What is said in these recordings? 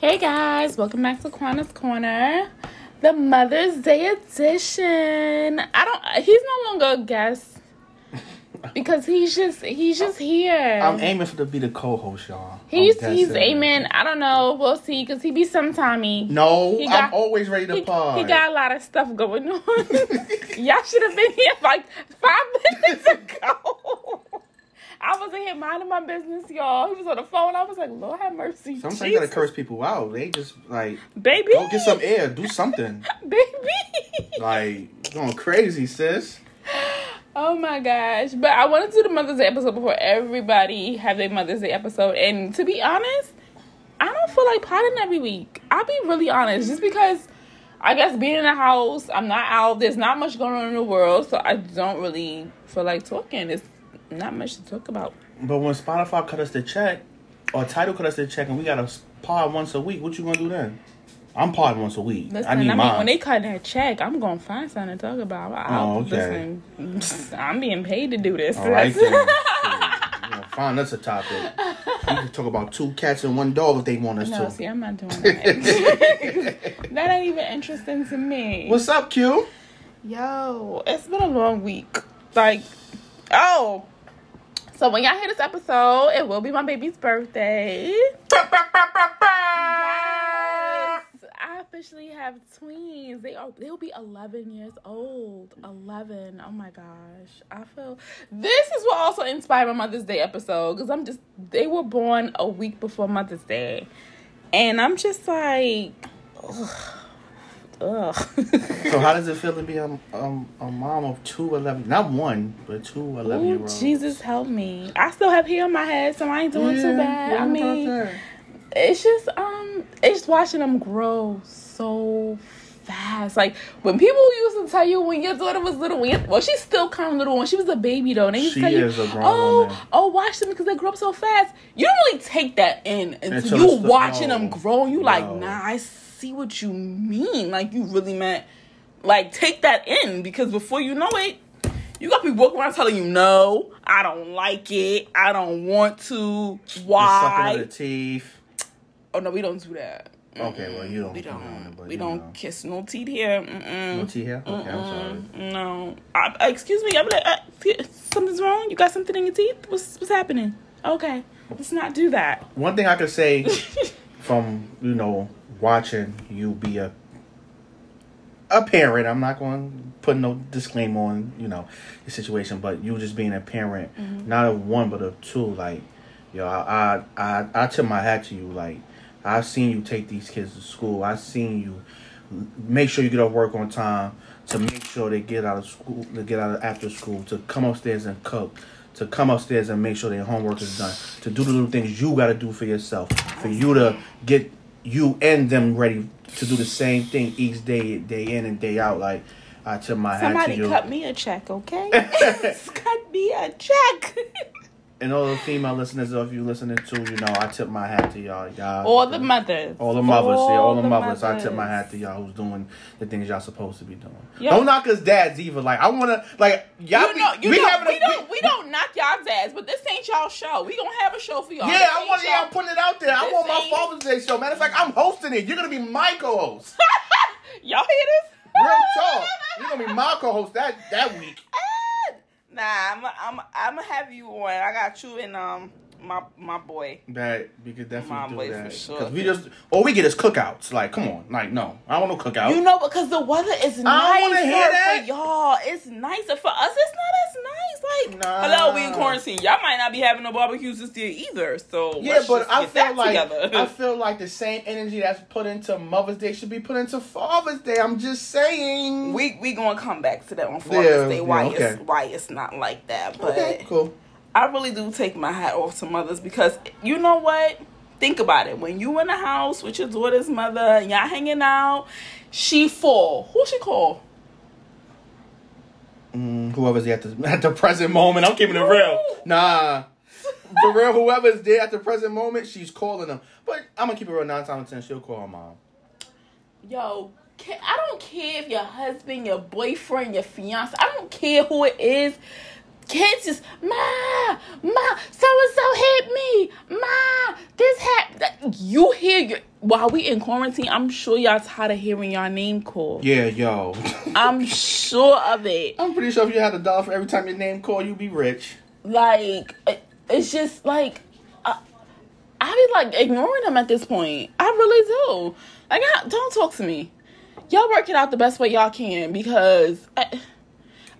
Hey guys, welcome back to Quana's Corner, the Mother's Day edition. I don't. He's no longer a guest because he's just he's just here. I'm aiming for to be the co-host, y'all. He's he's aiming. I don't know. We'll see because he be sometimey. No, got- I'm always ready to He, pod. he got a lot of stuff going on. Y'all should have been here like five minutes ago. I was in here minding my business, y'all. He was on the phone. I was like, Lord have mercy. Sometimes you gotta curse people out. They just like Baby. go get some air, do something. Baby. like going crazy, sis. Oh my gosh. But I wanted to do the Mother's Day episode before everybody have their Mother's Day episode. And to be honest, I don't feel like potting every week. I'll be really honest. Just because I guess being in the house, I'm not out, there's not much going on in the world, so I don't really feel like talking. There's not much to talk about. But when Spotify cut us the check, or Tidal cut us the check, and we got a pod once a week, what you gonna do then? I'm pod once a week. Listen, I need I, mean, mine. when they cut that check, I'm gonna find something to talk about. I'll, Oh, okay. Listen, I'm being paid to do this. All right then. Shit. You know, Find us a topic. We can talk about two cats and one dog if they want us no, to. see, I'm not doing that. that ain't even interesting to me. What's up, Q? Yo, it's been a long week. Like, oh. So when y'all hear this episode, it will be my baby's birthday. I officially have twins. They are they'll be 11 years old. 11. Oh my gosh. I feel this is what also inspired my Mother's Day episode because I'm just they were born a week before Mother's Day. And I'm just like ugh. Ugh. So how does it feel to be a, um, a mom of two 11, not one, but two 11 year olds? Jesus help me. I still have hair on my head, so I ain't doing too bad. I mean, it's just um it's just watching them grow so fast. Like when people used to tell you when your daughter was little, when your, well she's still kind of little when she was a baby though. And they used to tell you, a oh, woman. oh, watch them because they grow up so fast. You don't really take that in until, Until you watching no. them grow. And you like, No. nah, I see what you mean. Like you really meant, like take that in because before you know it. You got people walking around telling you no, I don't like it, I don't want to. Sucking Why? of the teeth. Oh no, we don't do that. Okay, well you don't. We don't. but We don't know. kiss no teeth here. Mm-mm. No teeth here. Okay, I'm sorry. No. I, I- excuse me. I'm like, uh, something's wrong. You got something in your teeth. What's what's happening? Okay, let's not do that. One thing I could say from you know watching you be a a parent. I'm not going to put no disclaimer on you know the situation, but you just being a parent, Mm-hmm. not of one but of two. Like, yo, I I I, I tip my hat to you. Like, I've seen you take these kids to school. I've seen you make sure you get off work on time to make sure they get out of school to get out of after school to come upstairs and cook to come upstairs and make sure their homework is done to do the little things you got to do for yourself for you to get you and them ready to do the same thing each day day in and day out like i tip my hat to Somebody cut me a check, okay? cut me a check. and all the female listeners if you listening to you know i tip my hat to y'all y'all all the mothers. All the mothers, yeah, all the, the mothers. I tip my hat to y'all who's doing the things y'all supposed to be doing. Don't knock us dads either. Like I wanna, like y'all. You be, know, you we know, we a, don't, we don't knock y'all dads, but this ain't y'all show. We gonna have a show for y'all. Yeah, This I want. Y'all- putting it out there. I want my Father's Day show. Matter of fact, I'm hosting it. You're gonna be my co-host. Y'all hear this? Real talk. You're gonna be my co-host that that week. Nah, I'm I'm I'm gonna have you on. I got you and um my my boy. That we could My definitely boy do for that. sure. Cause we just all we get is cookouts. Like, come on. Like, no, I don't want no cookout. You know, because the weather is don't nicer wanna hear that. for y'all. It's nicer for us. It's not as nice. Like, Nah. hello, we in quarantine. Y'all might not be having no barbecues this year either. So Yeah, but just I feel like together. I feel like the same energy that's put into Mother's Day should be put into Father's Day. I'm just saying. we we gonna come back to that on Father's Yeah, Day. yeah, Why okay. it's why it's not like that, but. okay, cool. I really do take my hat off to mothers because you know what? Think about it. When you in the house with your daughter's mother and y'all hanging out, she fall. Who she call? Mm, whoever's there at the at the present moment, I'm keeping it real. Nah, for real, whoever's there at the present moment, she's calling them. But I'm gonna keep it real. nine times ten. she'll call her mom. Yo, I don't care if your husband, your boyfriend, your fiance, I don't care who it is. Kids just, Ma, Ma, so and so hit me. Ma, this happened. You hear your, while we in quarantine, I'm sure y'all tired of hearing your name called. Yeah, yo. I'm sure of it. I'm pretty sure if you had a dollar for every time your name called, you'd be rich. Like it- it's just like I, I be like ignoring them at this point. I really do. Like, I, don't talk to me. Y'all work it out the best way y'all can because I,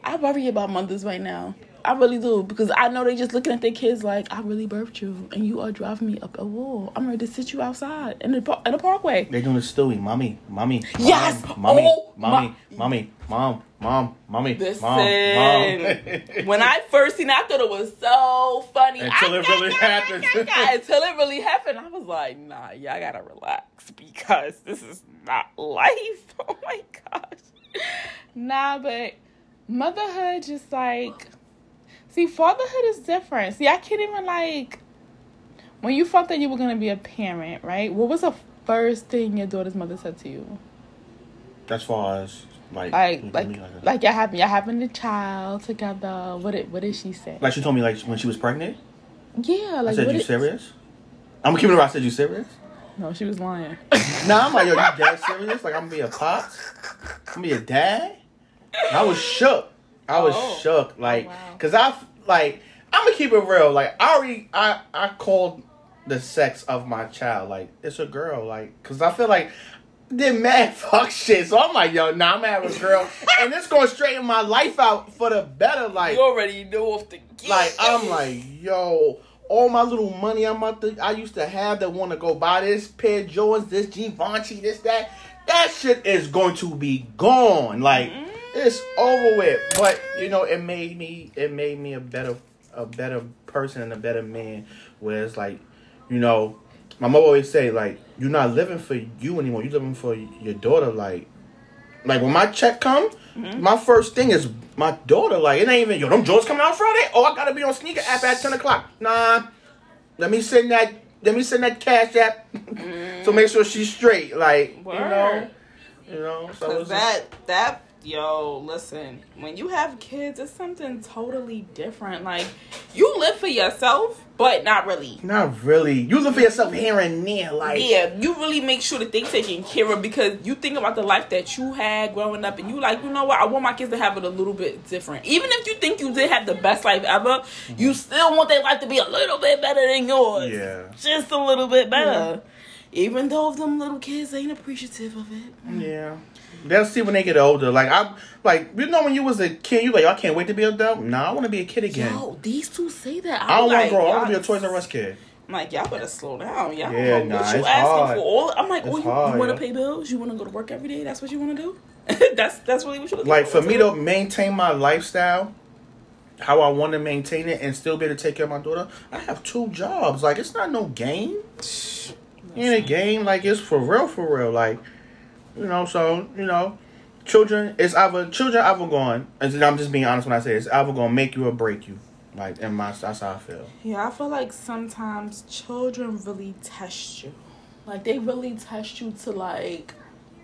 I worry about mothers right now. I really do because I know they just looking at their kids like I really birthed you and you are driving me up a wall. I'm ready to sit you outside in the in the parkway. They're doing the Stewie, mommy, mommy. mom, Yes! mommy, Oh, mommy, my- mommy, mom, mom, mommy, Listen, mom, mom. when I first seen, it, I thought it was so funny. Until I- it really happened. Until it really happened, I was like, nah, y'all gotta relax because this is not life. Oh my gosh. Nah, but motherhood just like, see, fatherhood is different. See, I can't even like, when you thought that you were gonna be a parent, right? What was the first thing your daughter's mother said to you? As far as like, Like, you like, told me, like, uh, like y'all having y'all having a child together. What did what did she say? like she told me like when she was pregnant. yeah, like I said, "You did- serious?" I'm keeping it. I said, "You serious?" No, she was lying. Nah, I'm like, yo, you dead serious? Like, I'm gonna be a pop? I'm gonna be a dad? And I was shook. I was Oh. shook. Like, Oh, wow. cause I, like, I'm gonna keep it real. Like, I already, I, I called the sex of my child. Like, it's a girl. Like, cause I feel like, did mad fuck shit. So I'm like, yo, nah, I'm gonna have a girl. and it's gonna straighten my life out for the better. Like, you already know off the gate. like I'm like, yo, all my little money I'm about to, I used to have that want to go buy this pair of Jordans, this Givenchy, this that. That shit is going to be gone. Like mm-hmm. It's over with. But you know, it made me, it made me a better, a better person and a better man. Where it's like, you know, my mom always say like, you're not living for you anymore. You're living for your daughter. Like, like when my check come, mm-hmm. my first thing is my daughter. Like it ain't even yo, them Jordans coming out Friday. Oh, I gotta be on sneaker app at ten o'clock. Nah, let me send that. Let me send that cash app. so mm-hmm. make sure she's straight. Like you know, you know. So that that yo, listen, when you have kids, it's something totally different. Like you live for yourself, but not really. not really. You live for yourself here and there. Like Yeah, you really make sure that they taken care of because you think about the life that you had growing up, and you like, you know what? I want my kids to have it a little bit different. Even if you think you did have the best life ever, mm-hmm. you still want their life to be a little bit better than yours. Yeah. just a little bit better. Even though them little kids ain't appreciative of it. Yeah. They'll see when they get older. Like I'm like you know when you was a kid, you like oh, I can't wait to be an adult. Nah, I want to be a kid again. Yo, these two say that. I don't want to grow. I want to be a Toys R Us kid. I'm like, y'all better slow down. Y'all Yeah, nah, what you asking hard. for. All I'm like, It's oh, you, hard, you want to yo. pay bills? You want to go to work every day? That's what you want to do? that's that's really what you Like for me to maintain my lifestyle, how I want to maintain it and still be able to take care of my daughter, I have two jobs. Like it's not no game. In a game, like it's for real, for real. Like you know, so you know, children. It's either children either going. And I'm just being honest when I say it, it's either going to make you or break you. Like in my, that's how I feel. Yeah, I feel like sometimes children really test you. Like they really test you to like,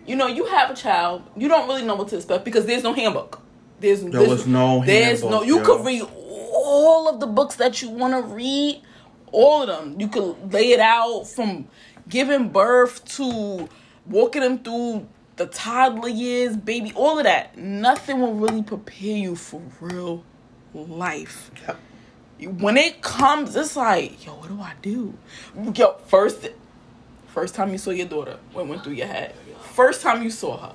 you know, you have a child, you don't really know what to expect because there's no handbook. There's There was no There's no. You yo. could read all of the books that you want to read, all of them. You could lay it out from giving birth to walking them through the toddler years, baby, all of that. Nothing will really prepare you for real life when it comes, it's like, yo, what do I do? Yo, first, first time you saw your daughter, what went through your head? First time you saw her.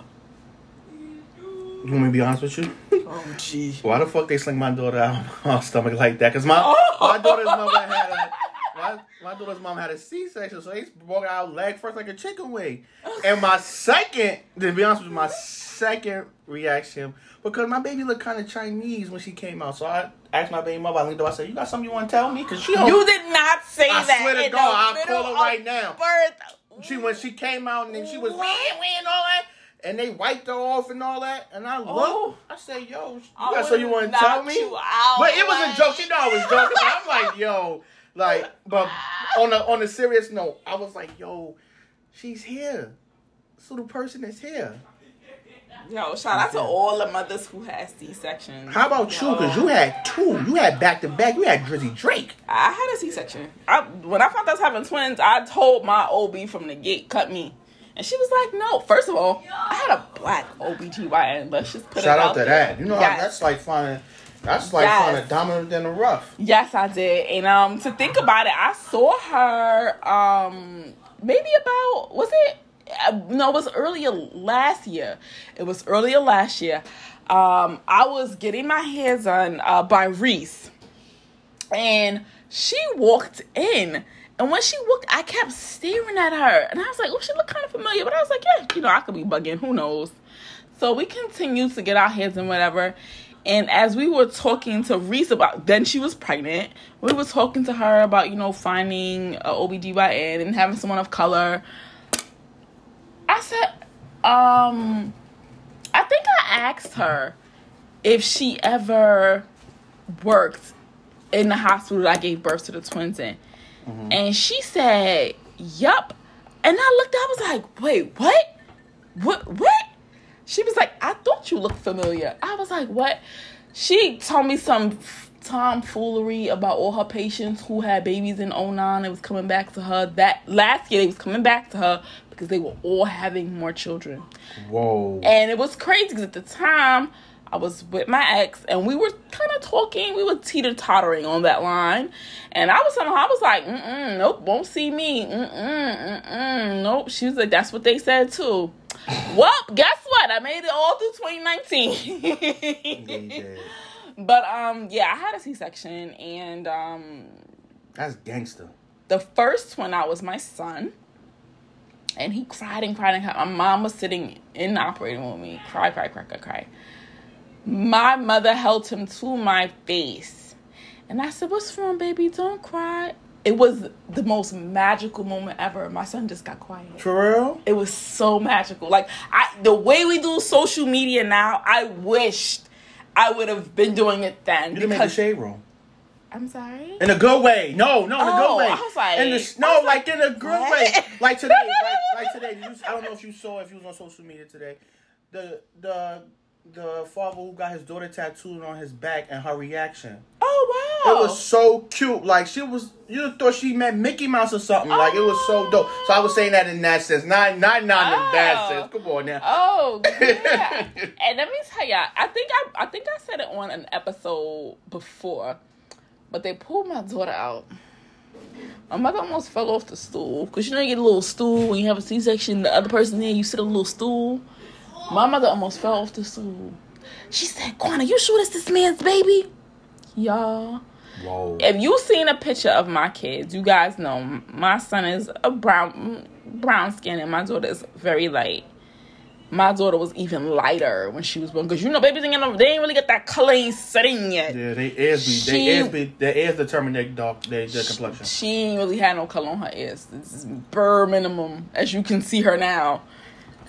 You want me to be honest with you? Oh, gee. Why the fuck they sling my daughter out of my stomach like that? Cause my Oh. my daughter's mother had a my, my daughter's mom had a C section, so they broke out leg first like a chicken wing. And my second, to be honest with you, my second reaction because my baby looked kind of Chinese when she came out, so I asked my baby mother. I linked up. I said, "You got something you want to tell me?" Cause she don't- You did not say I that. swear to God, I'll call her right now. Birth. she when she came out and then she was What? wah, wah, and all that. And they wiped her off and all that. And I looked. Oh. I said, yo, you I got something you want to tell me? but it was a joke. She know I was joking. I'm like, yo, like, but on a on a serious note, I was like, yo, she's here. This little person is here. Yo, shout out to all the mothers who had C sections. How about you? Because you had two. You had back to back. You had Drizzy Drake. I had a C section. I when I found out I was having twins, I told my OB from the gate, cut me. And she was like, no. First of all, I had a black OBGYN. Let's just put Shout it out out to there. that. You know, Yes. that's like finding. That's like Yes. finding dominant in the rough. Yes, I did. And um to think about it, I saw her um maybe about was it uh, no, it was earlier last year. It was earlier last year. Um I was getting my hair done uh by Reese. And she walked in. And when she walked, I kept staring at her. And I was like, oh, she looked kind of familiar. But I was like, yeah, you know, I could be bugging. Who knows? So we continued to get our heads and whatever. And as we were talking to Reese about, then she was pregnant. We were talking to her about, you know, finding a OBGYN and having someone of color. I said, um, I think I asked her if she ever worked in the hospital that I gave birth to the twins in. And she said, Yup. And I looked, I was like, Wait, what? What? What? She was like, I thought you looked familiar. I was like, What? She told me some tomfoolery about all her patients who had babies in 09. It was coming back to her. That last year, it was coming back to her because they were all having more children. Whoa. And it was crazy because at the time I was with my ex and we were kind of talking. We were teeter tottering on that line. And I was her, I was like, mm nope, won't see me. Mm mm, mm mm, nope. She was like, that's what they said too. well, guess what? I made it all through 2019. Yeah, but um, yeah, I had a C section and um, That's gangster. the first one out was my son. And he cried and cried and cried. My mom was sitting in the operating room with me. Cry, cry, cry, cry, cry. My mother held him to my face. And I said, What's wrong, baby? Don't cry. It was the most magical moment ever. My son just got quiet. For real? It was so magical. Like I the way we do social media now, I wished I would have been doing it then. You didn't make the shade room. I'm sorry. In a good way. No, no, in a Oh, good way. I was like- in the, no, like, like, in a good what? way. Like today, like, like today. You, I don't know if you saw if you was on social media today. The the the father who got his daughter tattooed on his back and her reaction. Oh wow. It was so cute. Like she was, you thought she met Mickey Mouse or something. Like it was so oh. dope. So I was saying that in that sense, not not not in that Oh. sense. Come on now. Oh yeah. and let me tell y'all, I think I I think I said it on an episode before, but they pulled my daughter out. My mother almost fell off the stool because you know you get a little stool when you have a C section. The other person there, you sit on a little stool. My mother almost fell off the stool. She said, "Quana, you sure this this man's baby?" Y'all, Whoa. if you seen a picture of my kids, you guys know my son is a brown brown skin and my daughter is very light. My daughter was even lighter when she was born because you know babies ain't got no, they ain't really got that color ain't setting yet. Yeah, they ears be She- they ears be their ears determine their dark their, their complexion. She ain't really had no color on her ears. This is bare minimum, as you can see her now.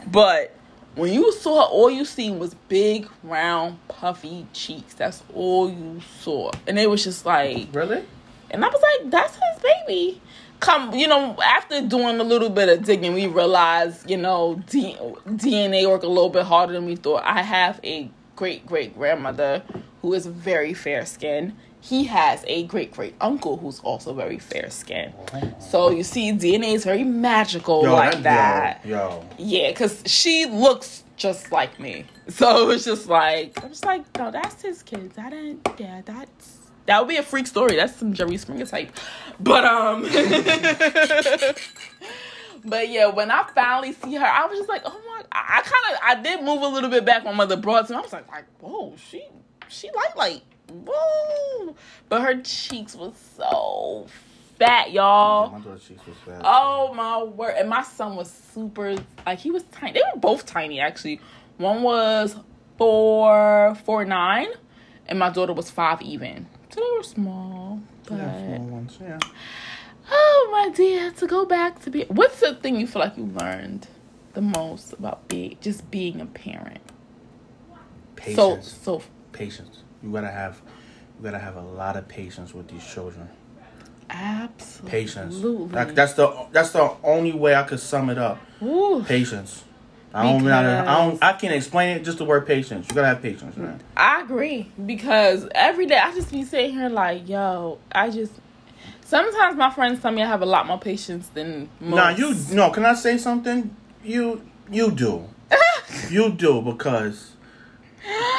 But when you saw her, all you seen was big, round, puffy cheeks. That's all you saw, and it was just like Really? And I was like, that's his baby. Come, you know, after doing a little bit of digging, we realized, you know, D- DNA work a little bit harder than we thought. I have a great great grandmother who is very fair skinned. He has a great great uncle who's also very fair skinned. So you see, DNA is very magical like that. Yo, yo. Yeah, because she looks just like me. So it was just like, I'm just like, no, that's his kids. I didn't, yeah, that's, that would be a freak story. That's some Jerry Springer type. But, um, but yeah, when I finally see her, I was just like, oh my, I, I kind of, I did move a little bit back when mother brought to me. I was like, like, whoa, she, she light, light. Whoa. But her cheeks was so fat, y'all. My daughter's cheeks was fat. Oh my word! And my son was super like he was tiny. They were both tiny actually. One was four four nine, and my daughter was five even. So they were small. But Yeah, small ones. Yeah. oh my dear, to go back to be what's the thing you feel like you learned the most about being just being a parent? So Patience. so patience. You gotta have, you gotta have a lot of patience with these children. absolutely Patience. That, that's the that's the only way I could sum it up. Ooh. Patience. I don't, know to- I don't. I can't explain it. Just the word patience. You gotta have patience, man. I agree because every day I just be sitting here like, yo, I just. Sometimes my friends tell me I have a lot more patience than most. Nah, you no. Can I say something? You you do. you do because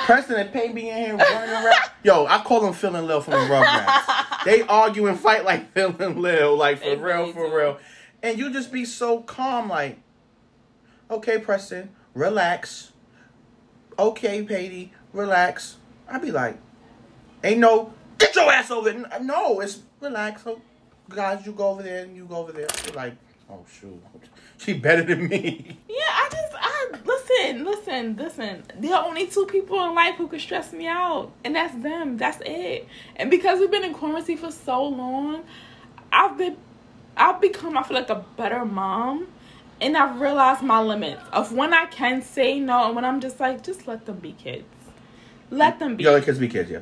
Preston and Payne be in here running around. Yo, I call them Phil and Lil from the Rugrats. they argue and fight like Phil and Lil, like for They real, really for do. real. And you just be so calm, like, okay, Preston, relax. Okay, Patty, relax. I be like, ain't no, get your ass over there. No, it's relax. So, guys, you go over there and you go over there. Like, oh shoot, she better than me. Yeah, I just I listen, listen, listen. There are only two people in life who could stress me out, and that's them. That's it. And because we've been in quarantine for so long, I've been I've become I feel like a better mom. And I've realized my limits of when I can say no and when I'm just like, just let them be kids. Let them be Yo, the kids be kids, yeah.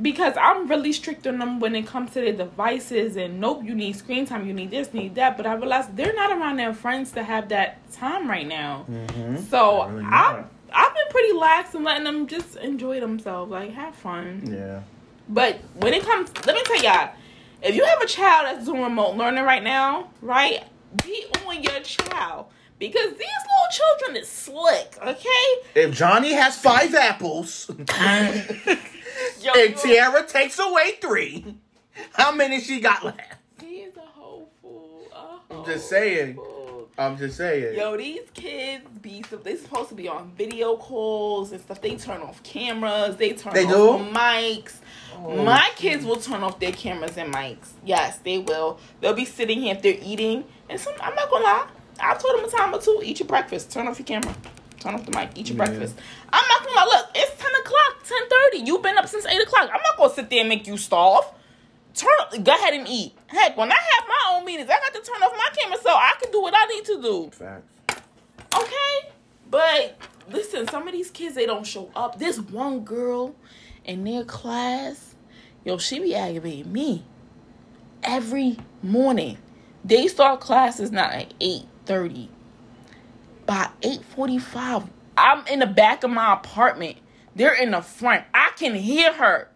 Because I'm really strict on them when it comes to their devices and nope, you need screen time, you need this, need that. But I realized they're not around their friends to have that time right now. Mm-hmm. So Really I've. I've been pretty lax and letting them just enjoy themselves, like have fun. Yeah. But when it comes, let me tell y'all, if you have a child that's doing remote learning right now, right, be on your child because these little children is slick, okay? If Johnny has five apples Yo, and Tiara takes away three, how many she got left? he is a whole fool. I'm just saying. fool. I'm just saying. Yo, these kids be so they supposed to be on video calls and stuff. They turn off cameras. They turn They off do? mics. Oh, My kids will turn off their cameras and mics. Yes, they will. They'll be sitting here if they're eating. And some, I'm not gonna lie. I've told them a time or two. Eat your breakfast. Turn off your camera. Turn off the mic. Eat your Yeah. breakfast. I'm not gonna. Look, it's ten o'clock, ten thirty. You've been up since eight o'clock. I'm not gonna sit there and make you starve. Turn. Go ahead and eat. Heck, when I have my own meetings, I got to turn off my camera so I can do what I need to do. Facts. Okay? But listen, some of these kids they don't show up. This one girl in their class, yo, she be aggravating me every morning. They start classes now at eight thirty. By eight forty five, I'm in the back of my apartment. They're in the front. I can hear her.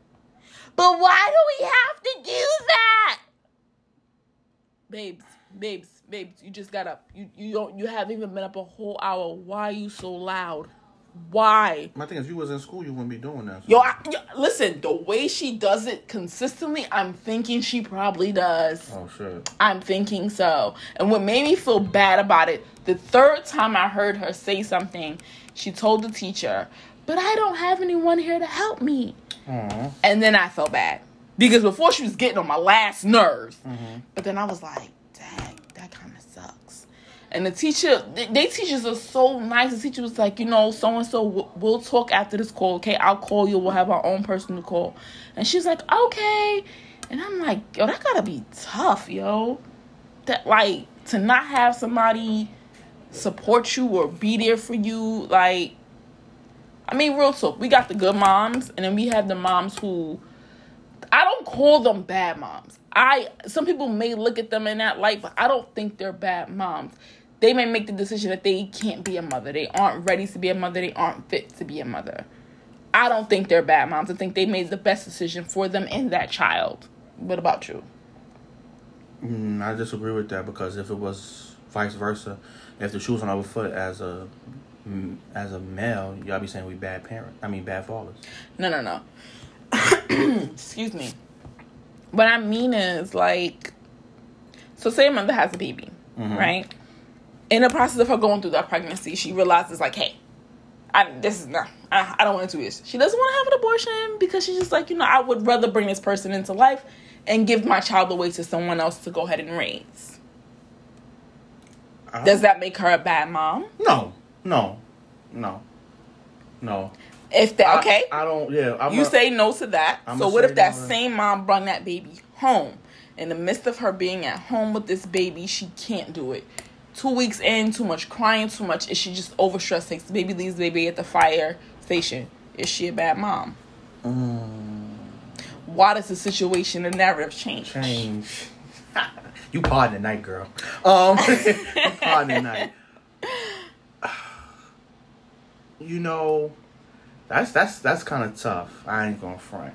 But why do we have to do that? Babes, babes, babes, you just got up. You you don't you haven't even been up a whole hour. Why are you so loud? Why? My thing is, if you was in school, you wouldn't be doing that. Yo, I, yo, listen, the way she does it consistently, I'm thinking she probably does. Oh shit. I'm thinking so. And what made me feel bad about it, the third time I heard her say something, she told the teacher, But I don't have anyone here to help me. Aw. And then I felt bad. Because before she was getting on my last nerves. Mm-hmm. But then I was like, dang, that kind of. And the teacher, they, teachers are so nice. The teacher was like, you know, so and so, we'll talk after this call, okay? I'll call you. We'll have our own person to call. And she's like, okay. And I'm like, yo, that gotta be tough, yo. That, like, to not have somebody support you or be there for you. Like, I mean, real talk. We got the good moms, and then we have the moms who I don't call them bad moms. I some people may look at them in that light, but I don't think they're bad moms. They may make the decision that they can't be a mother. They aren't ready to be a mother. They aren't fit to be a mother. I don't think they're bad moms. I think they made the best decision for them and that child. What about you? Mm, I disagree with that because if it was vice versa, if the shoes on our foot as a mm, as a male, y'all be saying we bad parents. I mean bad fathers. No, no, no. Excuse me. What I mean is like, so say a mother has a baby, right? In the process of her going through that pregnancy, she realizes like, hey, I this is not. I, I don't want to do this. She doesn't want to have an abortion because she's just like, you know, I would rather bring this person into life and give my child away to someone else to go ahead and raise. I- Does that make her a bad mom? No, no, no, no. If that okay, I, I don't. Yeah, I'm you a- say no to that. I'ma so what if that no. same mom brought that baby home? In the midst of her being at home with this baby, she can't do it. Two weeks in, too much crying, too much. Is she just overstressed? Takes the baby, leaves the baby at the fire station. Is she a bad mom? Mm, Why does the situation and narrative change? change. you pardon the night, girl. Um, you pardon the night. you know, that's that's that's kind of tough. I ain't gonna front.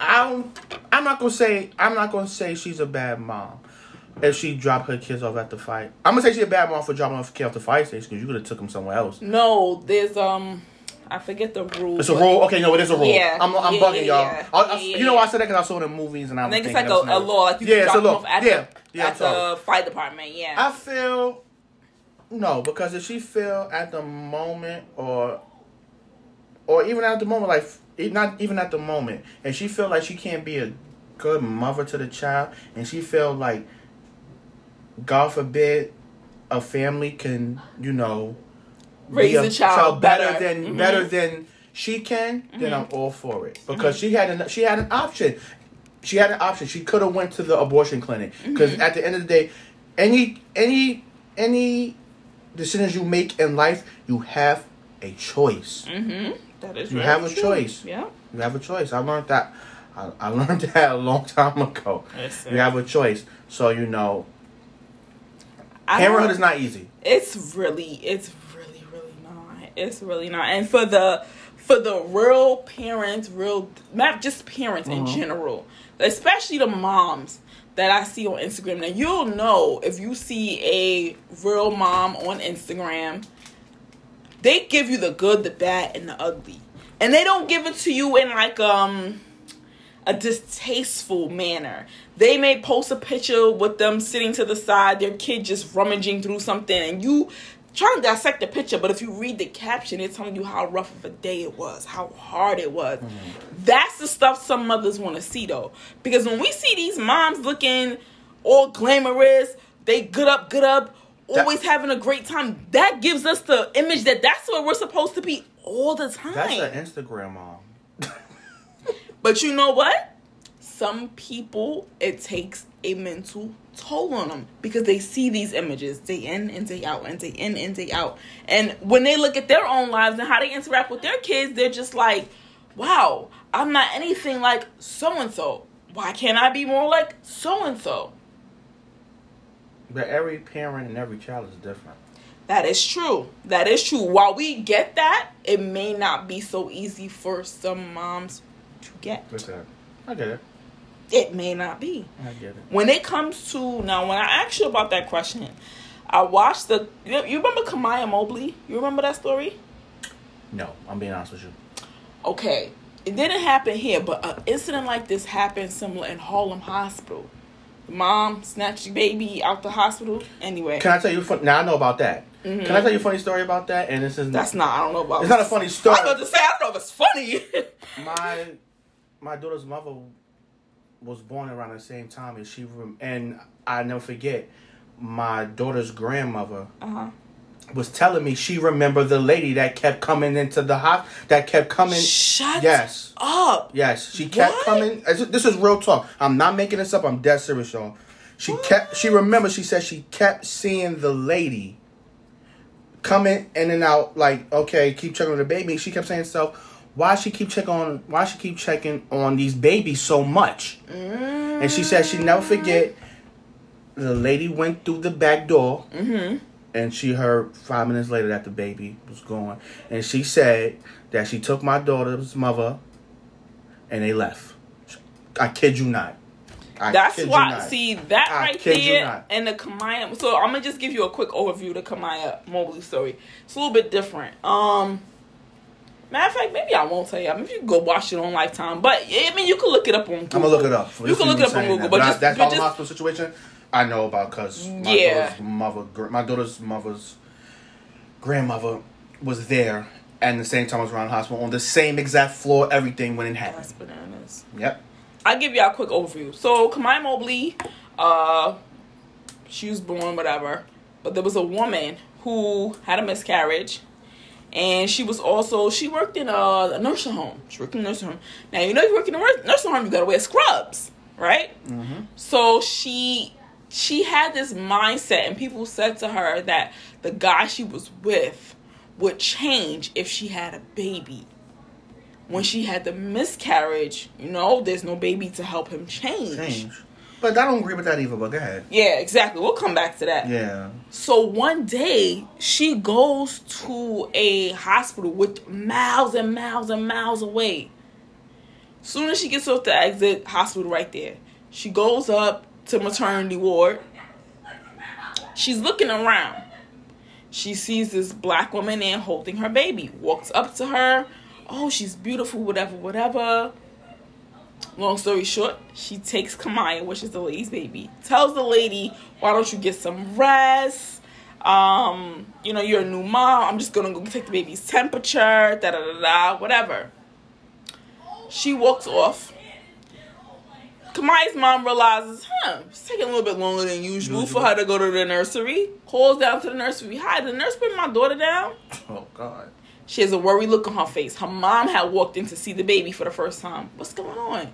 I don't. I'm not gonna say. I'm not gonna say she's a bad mom. If she dropped her kids off at the fight, I'm gonna say she's a bad mom for dropping off kids off the fight station because you could have took them somewhere else. No, there's um, I forget the rules. It's a rule. Okay, no, it is a rule. Yeah. I'm, I'm Yeah, bugging yeah, y'all. I, I- you know, why I said that because I saw it in movies and I, I think it's like a, a law, like you Yeah, it's a law. off at Yeah, the yeah, at the fight department. Yeah. I feel no because if she feel at the moment or or even at the moment like not even at the moment and she feel like she can't be a good mother to the child and she feel like God forbid a family can you know Raise be a the child better, better. than Mhm. better than she can then I'm all for it because she had an she had an option she had an option. She could have went to the abortion clinic because Mm-hmm. at the end of the day, any any any decisions you make in life, you have a choice. mm-hmm. That is. You have a true. choice. Yeah. You have a choice. I learned that. I, I learned that a long time ago. You have a choice. So you know, parenthood is not easy. It's really, it's really, really not. It's really not. And for the for the real parents, real not just parents in Uh-huh. general, especially the moms that I see on Instagram. Now you'll know if you see a real mom on Instagram, they give you the good, the bad, and the ugly. And they don't give it to you in like um a distasteful manner. They may post a picture with them sitting to the side, their kid just rummaging through something, and you trying to dissect the picture. But if you read the caption, it's telling you how rough of a day it was, how hard it was. Mm-hmm. That's the stuff some mothers want to see, though, because when we see these moms looking all glamorous, they good up, good up, That- always having a great time. That gives us the image that that's what we're supposed to be all the time. That's an Instagram mom. But you know what? Some people, it takes a mental toll on them because they see these images day in and day out and day in and day out. And when they look at their own lives and how they interact with their kids, they're just like, wow, I'm not anything like so and so. Why can't I be more like so and so? But every parent and every child is different. That is true. That is true. While we get that, it may not be so easy for some moms to get. Listen, I get it. It may not be. I get it. when it comes to now when i asked you about that question i watched the you, you remember kamiyah mobley you remember that story No, I'm being honest with you. okay it didn't happen here but an incident like this happened similar in harlem hospital the mom snatched the baby out the hospital anyway Can I tell you? Fun- now I know about that. Can I tell you a funny story about that? And this is Mm-hmm. that's not i don't know about It's not a funny story. i was to say i don't know if it's funny my my daughter's mother was born around the same time as she rem- and I never forget my daughter's grandmother uh-huh. was telling me she remembered the lady that kept coming into the house that kept coming shut yes. up. Yes. She kept What? coming this is real talk. I'm not making this up. I'm dead serious y'all. She kept she remembered she said she kept seeing the lady coming in and out like okay keep checking on the baby. She kept saying herself why she keep checking on why she keep checking on these babies so much and she said she never forget the lady went through the back door mm-hmm and she heard five minutes later that the baby was gone and she said that she took my daughter's mother and they left i kid you not I That's kid you why. See that I right there, and the Kamiyah. So I'm gonna just give you a quick overview of the Kamiyah Mobley story. It's a little bit different. Um, matter of fact, maybe I won't tell you. I mean, if you can go watch it on Lifetime, but I mean, you can look it up on. Google. i'm gonna look it up You can look it up on Google, but That- just, that's but all just hospital situation i know about because my Yeah. daughter's mother my daughter's mother's grandmother was there and the same time I was around the hospital on the same exact floor everything when it happened that's bananas. yep I'll give y'all a quick overview. So Kamiyah Mobley, uh, she was born whatever, but there was a woman who had a miscarriage, and she was also she worked in a, nursing home. She worked in a nursing home. Now you know you work in a nursing home, you gotta wear scrubs, right? mm-hmm. So she she had this mindset, and people said to her that the guy she was with would change if she had a baby. When she had the miscarriage, you know, there's no baby to help him change. change But I don't agree with that either. But go ahead. Yeah, exactly. We'll come back to that. Yeah. So one day she goes to a hospital with miles and miles and miles away. Soon as she gets off the exit, hospital right there. She goes up to maternity ward. She's looking around. She sees this black woman in holding her baby. Walks up to her. Oh, she's beautiful, whatever, whatever. Long story short, she takes Kamiyah, which is the lady's baby, tells the lady, why don't you get some rest? Um, you know, you're a new mom. I'm just gonna go take the baby's temperature, da da da da, whatever. She walks off. Kamiyah's mom realizes, huh, it's taking a little bit longer than usual for her to go to the nursery. Calls down to the nursery. Hi, the nurse bring my daughter down? Oh God. She has a worried look on her face. Her mom had walked in to see the baby for the first time. What's going on?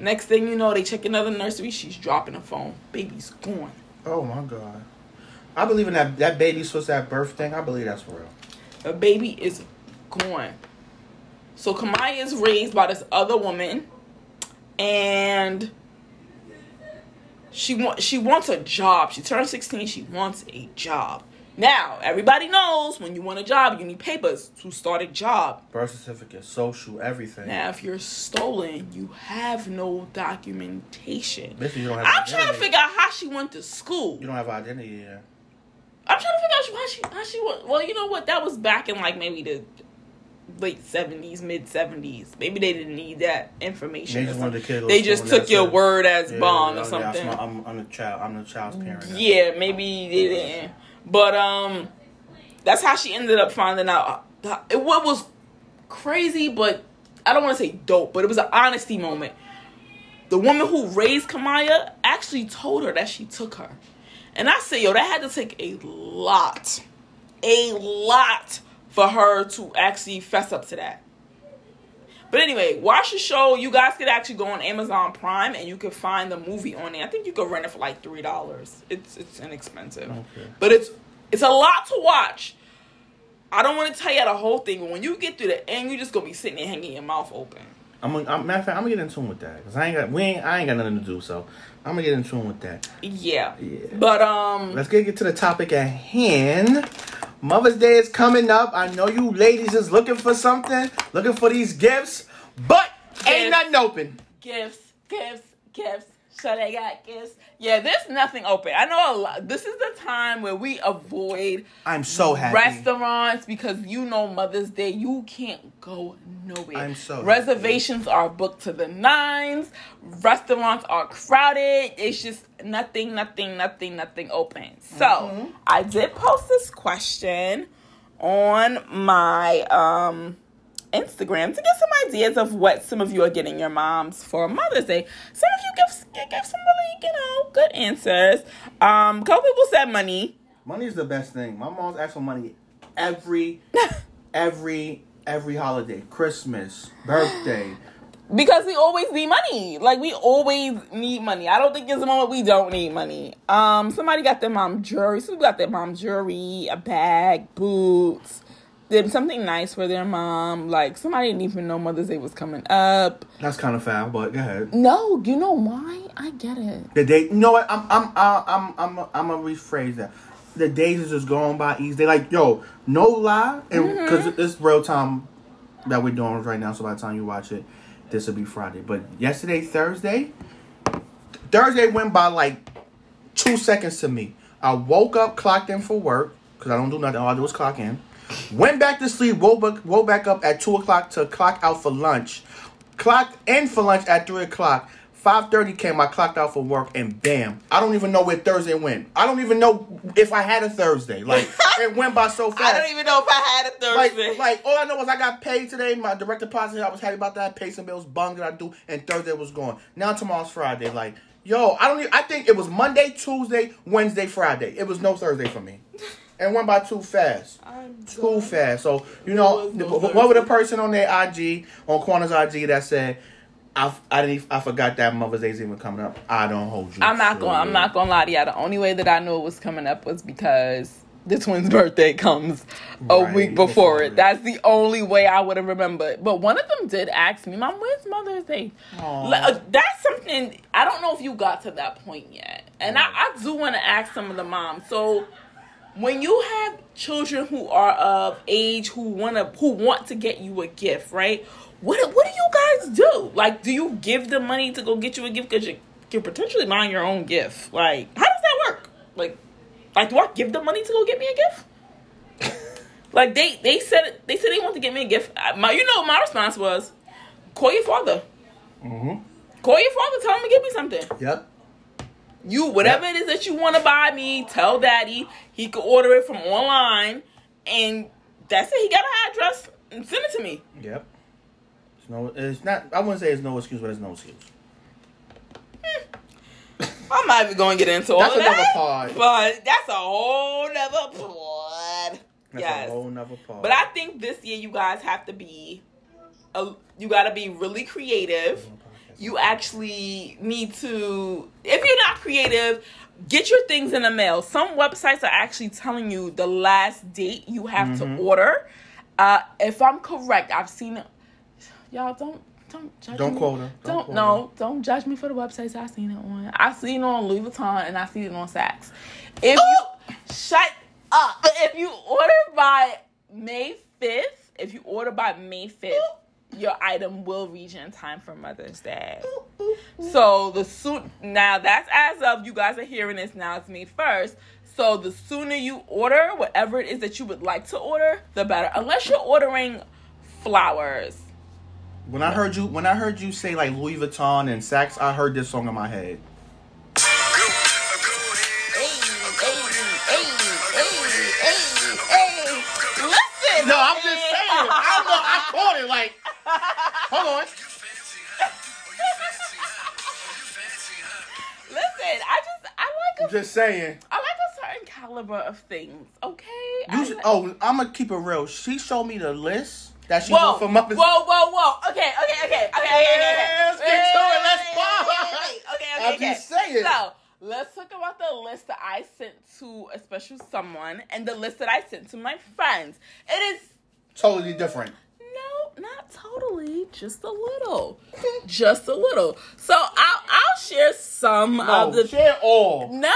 Next thing you know, they check another nursery. She's dropping the phone. Baby's gone. Oh my God. I believe in that. That baby's supposed to have birth thing. I believe that's for real. The baby is gone. So Kamiyah is raised by this other woman, and she wants she wants a job. She turned sixteen. She wants a job. Now everybody knows when you want a job, you need papers to start a job. Birth certificate, social, everything. Now, if you're stolen, you have no documentation. Basically, you don't have I'm trying to figure out how she went to school. You don't have identity yet. I'm trying to figure out how she how she went. Well, you know what? That was back in like maybe the late seventies, mid seventies. Maybe they didn't need that information. They just wanted the They just to school and took your word as Yeah, bond or yeah, yeah, something. I'm, I'm, I'm a child. I'm the child's parent. Yeah, maybe they didn't. But um, that's how she ended up finding out. It what was crazy, but I don't want to say dope, but it was an honesty moment. The woman who raised Kamiyah actually told her that she took her, and I said, yo, that had to take a lot, a lot for her to actually fess up to that. But anyway, watch the show. You guys could actually go on Amazon Prime and you could find the movie on there. I think you could rent it for like three dollars. It's it's inexpensive, Okay. but it's it's a lot to watch. I don't want to tell you the whole thing, but when you get through the end, you're just gonna be sitting there hanging your mouth open. I'm, gonna- I'm matter of fact, I'm gonna get in tune with that because I ain't got we ain't I ain't got nothing to do, so I'm gonna get in tune with that. Yeah. Yeah. But um, Let's get, get to the topic at hand. Mother's Day is coming up. I know you ladies is looking for something, looking for these gifts, but ain't nothing open. gifts, gifts, gifts. So they got gifts. Yeah, there's nothing open. I know a lot. This is the time where we avoid I'm so happy. restaurants because you know Mother's Day, you can't go nowhere. I'm so reservations are booked to the nines. Restaurants are crowded. It's just nothing, nothing, nothing, nothing open. So Mm-hmm. I did post this question on my um Instagram to get some ideas of what some of you are getting your moms for Mother's Day. Some of you give give some really, you know, good answers. Um, a couple people said money. Money is the best thing. My mom's asked for money every, every, every holiday, Christmas, birthday. Because we always need money. Like we always need money. I don't think there's a moment we don't need money. Um, somebody got their mom jewelry. Somebody got their mom jewelry, a bag, boots. Did something nice for their mom. Like somebody didn't even know Mother's Day was coming up. That's kind of foul, but go ahead. No, you know why? I get it. The day, you know what? I'm, I'm, uh, I'm, I'm, I'm gonna rephrase that. The days is just going by easy. They like, yo, no lie, and because it's real time that we're doing right now. So by the time you watch it, this will be Friday. But yesterday, Thursday, Thursday went by like two seconds to me. I woke up, clocked in for work because I don't do nothing. All I do is clock in. Went back to sleep. Woke back, woke back up at two o'clock to clock out for lunch. Clocked in for lunch at three o'clock. Five thirty came. I clocked out for work, and bam! I don't even know where Thursday went. I don't even know if I had a Thursday. Like it went by so fast. I don't even know if I had a Thursday. like all I know was I got paid today. My direct deposit, I was happy about that. Paid some bills, bung that I do, and Thursday was gone. Now tomorrow's Friday. Like, yo, I don't. Even, I think it was Monday, Tuesday, Wednesday, Friday. It was no Thursday for me, and went by too fast. I'm Too done. fast. So you know, was no what would a person on their IG on Corners IG that said, "I I didn't I forgot that Mother's Day's even coming up." I don't hold you. I'm not to going. I'm not going to lie to y'all. The only way that I knew it was coming up was because the twins' birthday comes a Right, week before before it. it. That's the only way I would have remembered. But one of them did ask me, "Mom, when's Mother's Day?" Aw. Like, uh, that's something I don't know if you got to that point yet, and I, I do want to ask some of the moms. So, when you have children who are of age who wanna who want to get you a gift, right? What what do you guys do? Like, do you give them money to go get you a gift because you can potentially buy your own gift? Like, how does that work? Like, like do I give them money to go get me a gift? like they they said they said they want to get me a gift. My you know my response was, call your father. Mm-hmm. Call your father. Tell him to get me something. Yep. You whatever it is that you want to buy me, tell daddy. He could order it from online, and that's it. He got an address and send it to me. Yep. It's no, it's not. I wouldn't say it's no excuse, but it's no excuse. I'm not even going to get into all That's of another that, part. but that's a whole nother pod. That's yes, a whole nother part. but I think this year you guys have to be, a, you got to be really creative. Mm-hmm. You actually need to, if you're not creative, get your things in the mail. Some websites are actually telling you the last date you have Mm-hmm. to order. Uh, if I'm correct, I've seen it. Y'all don't don't judge Don't me. quote her. Don't Don't, no. Don't judge me for the websites I've seen it on. I've seen it on Louis Vuitton and I've seen it on Saks. If you shut up, if you order by May fifth, if you order by May fifth, your item will reach in time for Mother's Day. So the soon now that's as of you guys are hearing this now it's May first. So the sooner you order whatever it is that you would like to order, the better. Unless you're ordering flowers. when I heard you, when I heard you say like Louis Vuitton and Saks, I heard this song in my head. Listen. No, I'm just I don't know. I caught it. Like, hold on. Listen, I just I like a Just saying. I like a certain caliber of things. Okay. You like- oh, I'm gonna keep it real. She showed me the list that she Whoa, wrote for Muppets. whoa, whoa, whoa. Okay, okay, okay, okay, okay, okay. okay. Let's get to it. Let's Wait, pause. wait, wait, wait. Okay, okay, I'm okay. just saying. So let's talk about the list that I sent to a special someone and the list that I sent to my friends. It is Totally different. no, not totally, just a little, just a little. So I'll I'll share some No, of the. share all. No,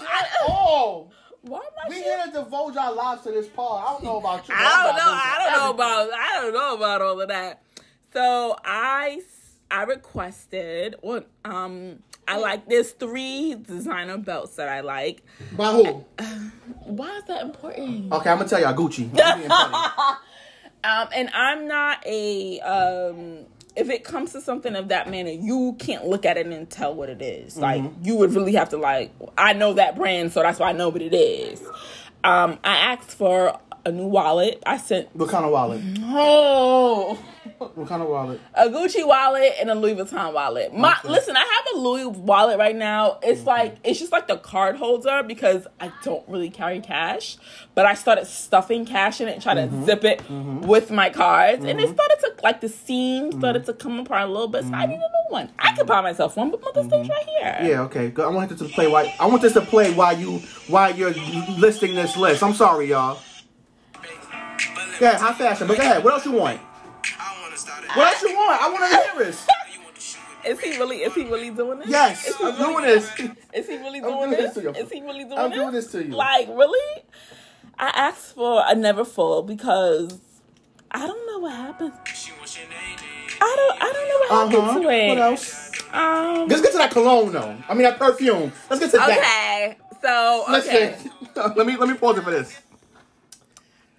I, All. why am I We here to divulge our lives to this part. I don't know about you. I don't know. I don't know about. I don't know about all of that. So I I requested. Well, um, I like there's three designer belts that I like. By who? Why is that important? Okay, I'm gonna tell y'all Gucci. I'm being funny. Um, and I'm not a um. If it comes to something of that manner, you can't look at it and tell what it is. Like you would really have to like. I know that brand, so that's why I know what it is. Um, I asked for a new wallet. I sent what kind of wallet? oh. What kind of wallet? a Gucci wallet and a Louis Vuitton wallet. My Okay. listen, I have a Louis wallet right now. It's like it's just like the card holder because I don't really carry cash, but I started stuffing cash in it and try to mm-hmm. zip it mm-hmm. with my cards, and it mm-hmm. started to like the seam started to come apart a little bit. So I need a new one. I could buy myself one, but Mother's Day's right here. Yeah, okay. I want this to play Why I want this to play while you while you're listing this list. I'm sorry, y'all. Yeah, high fashion. But go ahead. What else you want? What else you want? I want to hear this. Is he really? Is he really doing this? Yes, Is he I'm really- doing this. Is he really doing doing this this? Is he really doing I'm this? doing this to you. Like, really? I asked for a Neverfull because I don't know what happened. I don't I don't know what happened huh. to it. What else? Um Let's get to that cologne though. I mean that perfume. Let's get to that. Okay. So okay. Let me let me pause it for this.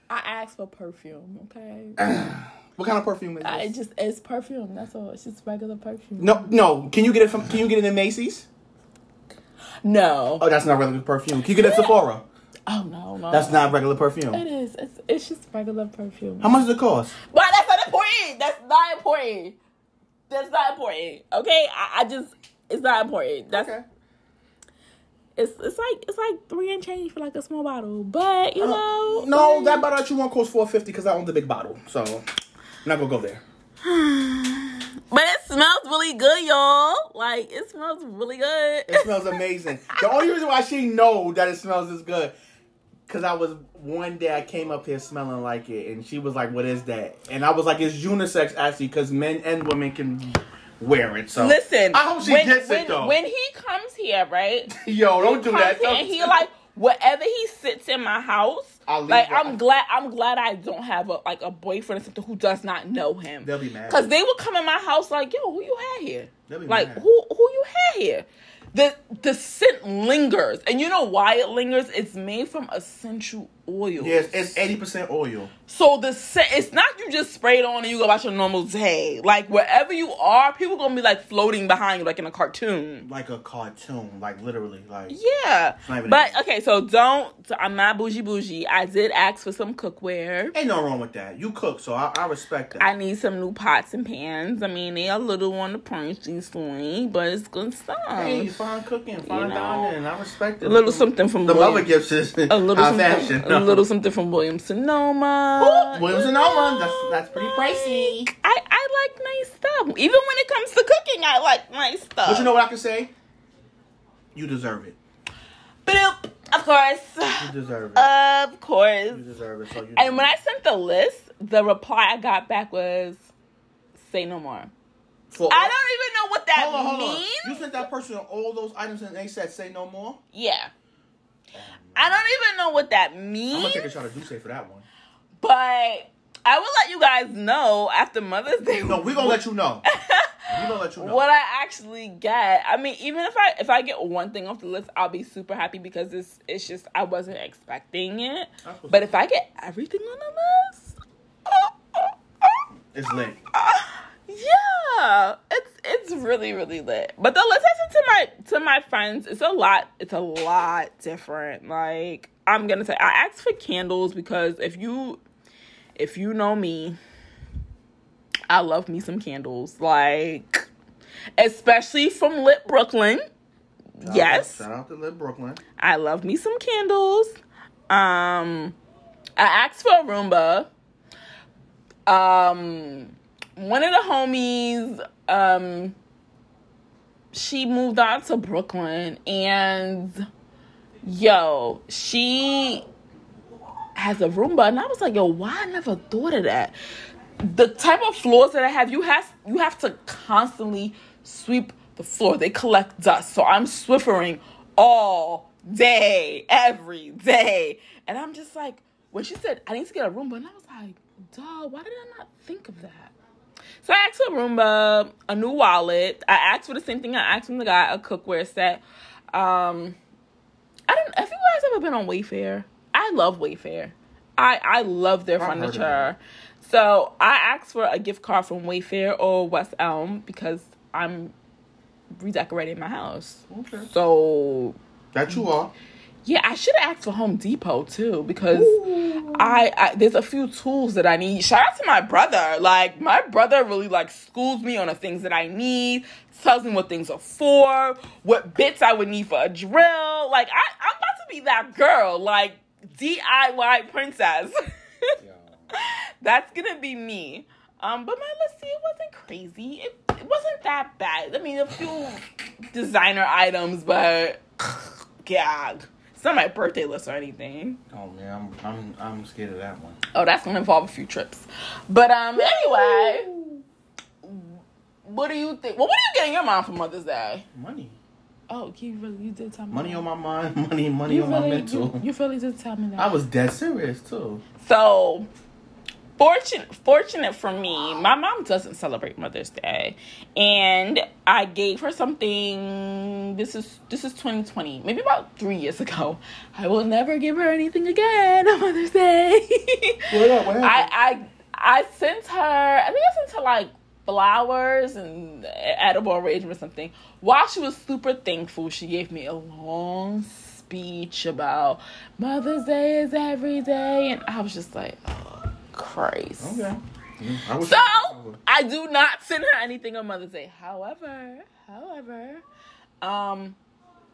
I asked for perfume, okay? What kind of perfume is I this? just it's perfume, that's all. It's just regular perfume. No, no. Can you get it from? Can you get it in Macy's? No. Oh, that's not regular perfume. Can you get it at Sephora? Oh no, no. That's not regular perfume. is. It's it's just regular perfume. How much does it cost? But that's not important. That's not important. That's not important. Okay? I, I just it's not important. That's it's it's like it's like three and change for like a small bottle. But you know Uh, No, like- that bottle that you want costs four fifty because I own the big bottle. So I'm not gonna go there. But it smells really good, y'all. Like it smells really good. It smells amazing. the only reason why she know that it smells this good, Cause I was one day I came up here smelling like it, and she was like, "What is that?" And I was like, "It's unisex actually, because men and women can wear it." So Listen, I hope she when, gets when, it though. when he comes here, right? Yo, don't do that. Don't- and he like wherever he sits in my house. I'll like I'm glad I'm glad I don't have a like a boyfriend or something who does not know him. They'll be mad. Cause they would come in my house like, yo, who you had here? They'll be Like mad. who who you had here? The the scent lingers, and you know why it lingers? It's made from essential oils. Yes, it's eighty percent oil. So the scent, it's not you just spray it on and you go about your normal day. Like wherever you are, people gonna be like floating behind you, like in a cartoon. Like a cartoon, like literally, like Yeah, but okay, so don't. I'm not bougie bougie. I did ask for some cookware. ain't no wrong with that. You cook, so I, I respect that. I need some new pots and pans. I mean, they a little on the pricey side, but it's good stuff. hey, you fine cooking, fine know, dining, I respect it. a little something from The mother gifts is a little high something, fashion. a little something from Williams Sonoma. Ooh, Williams Sonoma, that's that's pretty pricey. I I like nice stuff. Even when it comes to cooking, I like nice stuff. But you know what I can say? You deserve it. Bloop. Of course. You deserve it. Of course. you deserve it. So you. And when I sent the list, the reply I got back was, "Say no more." For I don't even know what that hold on, hold on. means. You sent that person all those items and they said say no more. Yeah. I don't even know what that means. I'm gonna take a shot of Duce for that one. But I will let you guys know after Mother's Day. No, we gonna let you know. We gonna let you know. what I actually get. I mean, even if I if I get one thing off the list, I'll be super happy because it's it's just I wasn't expecting it. But if I get everything on the list, It's lit. yeah, it's it's really really lit. But the list I to my to my friends, it's a lot. It's a lot different. Like I'm gonna say, I asked for candles because if you if you know me, I love me some candles. Like especially from Lit Brooklyn. Shout yes. Out, shout out to Lit Brooklyn. I love me some candles. Um, I asked for a Roomba. Um, one of the homies, um, she moved on to Brooklyn, and yo, she has a Roomba, and I was like, yo, why I never thought of that? The type of floors that I have, you have you have to constantly sweep the floor. They collect dust, so I'm swiffering all day, every day, and I'm just like, when she said I need to get a Roomba, and I was like, duh, why did I not think of that? So I asked for a Roomba, a new wallet. I asked for the same thing I asked from the guy, a cookware set. Um, I don't. Have you guys ever been on Wayfair? I love Wayfair. I I love their I've furniture. So I asked for a gift card from Wayfair or West Elm because I'm redecorating my house. Okay. So That you are. Yeah, I should have asked for Home Depot too because I, I there's a few tools that I need. Shout out to my brother. Like my brother really like schools me on the things that I need, tells me what things are for, what bits I would need for a drill. Like I, I'm about to be that girl, like DIY princess. That's gonna be me. Um, but my let's see, it wasn't crazy. It, it wasn't that bad. I mean, a few designer items, but God, it's not my birthday list or anything. Oh man, I'm I'm I'm scared of that one. Oh, that's gonna involve a few trips. But um, anyway, what do you think? Well, what are you getting your mom for Mother's Day? Money. Oh, you really you did tell me. Money that. on my mind, money, money you on really, my mental. You, you really did tell me that. I was dead serious too. So fortunate fortunate for me, my mom doesn't celebrate Mother's Day. And I gave her something this is this is 2020, maybe about three years ago. I will never give her anything again on Mother's Day. What up? What? I, I I sent her I think I sent her like flowers and edible arrangement or something. While she was super thankful, she gave me a long speech about Mother's Day is every day, and I was just like, oh Christ. Okay. I So I do not send her anything on Mother's Day. However, however, um,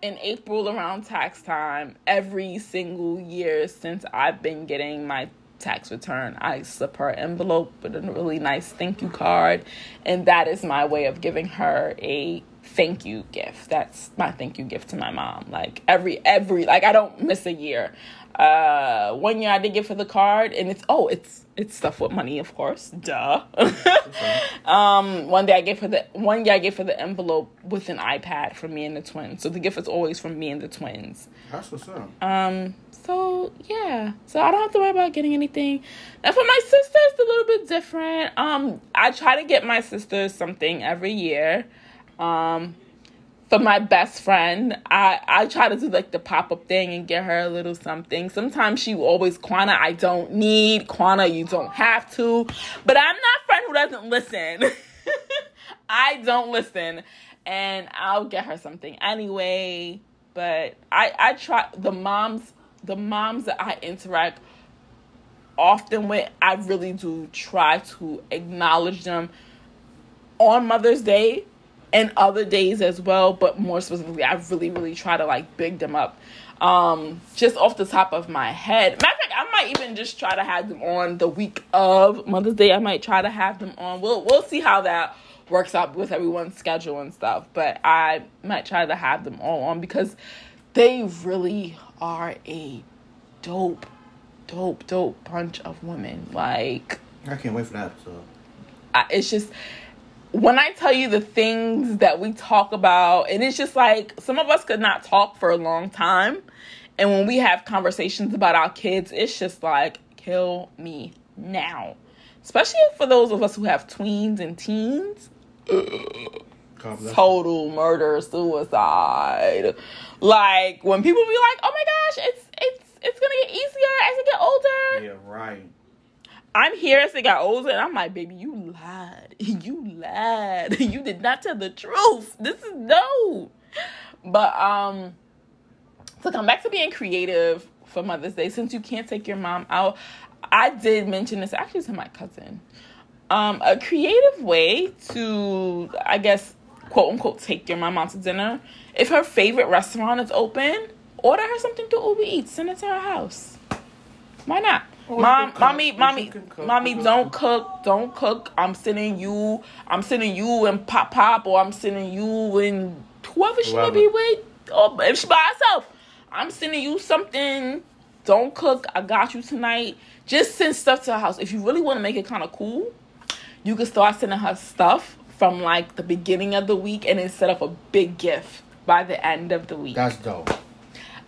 in April around tax time, every single year since I've been getting my tax return, I slip her envelope with a really nice thank you card, and that is my way of giving her a thank you gift. That's my thank you gift to my mom. Like every every like I don't miss a year. Uh, one year I did get for the card, and it's oh, it's it's stuff with money, of course. Duh. um, one day I gave her the one year I gave her the envelope with an iPad for me and the twins. So the gift is always from me and the twins. That's what's up. Um, so yeah, so I don't have to worry about getting anything. Now for my sister, it's a little bit different. Um, I try to get my sister something every year. Um, for my best friend, I I try to do like the pop up thing and get her a little something. Sometimes she always Quana, I don't need Quana, you don't have to. But I'm not a friend who doesn't listen. I don't listen, and I'll get her something anyway. But I I try the moms the moms that I interact often with, I really do try to acknowledge them on Mother's Day and other days as well, but more specifically, I really, really try to like big them up. Um, just off the top of my head. Matter of fact, I might even just try to have them on the week of Mother's Day. I might try to have them on. We'll we'll see how that works out with everyone's schedule and stuff. But I might try to have them all on because they really are a dope, dope, dope bunch of women. Like I can't wait for that episode. I, it's just when I tell you the things that we talk about, and it's just like some of us could not talk for a long time. And when we have conversations about our kids, it's just like, kill me now. Especially for those of us who have tweens and teens. Total murder, suicide. Like when people be like, "Oh my gosh, it's it's it's gonna get easier as you get older." Yeah, right. I'm here as they got older, and I'm like, baby, you lied. You lied. You did not tell the truth. This is no. But um, to come back to being creative for Mother's Day, since you can't take your mom out, I did mention this actually to my cousin. Um, a creative way to, I guess, quote unquote, take your mom out to dinner. If her favorite restaurant is open, order her something to Uber Eats, send it to her house. Why not? Or Mom, mommy, mommy, You can cook. mommy, don't cook. cook, don't cook. I'm sending you, I'm sending you and Pop Pop, or I'm sending you and whoever she may be with, or if she by herself, I'm sending you something. Don't cook. I got you tonight. Just send stuff to her house. If you really want to make it kind of cool, you can start sending her stuff from like the beginning of the week, and then set up a big gift by the end of the week. That's dope.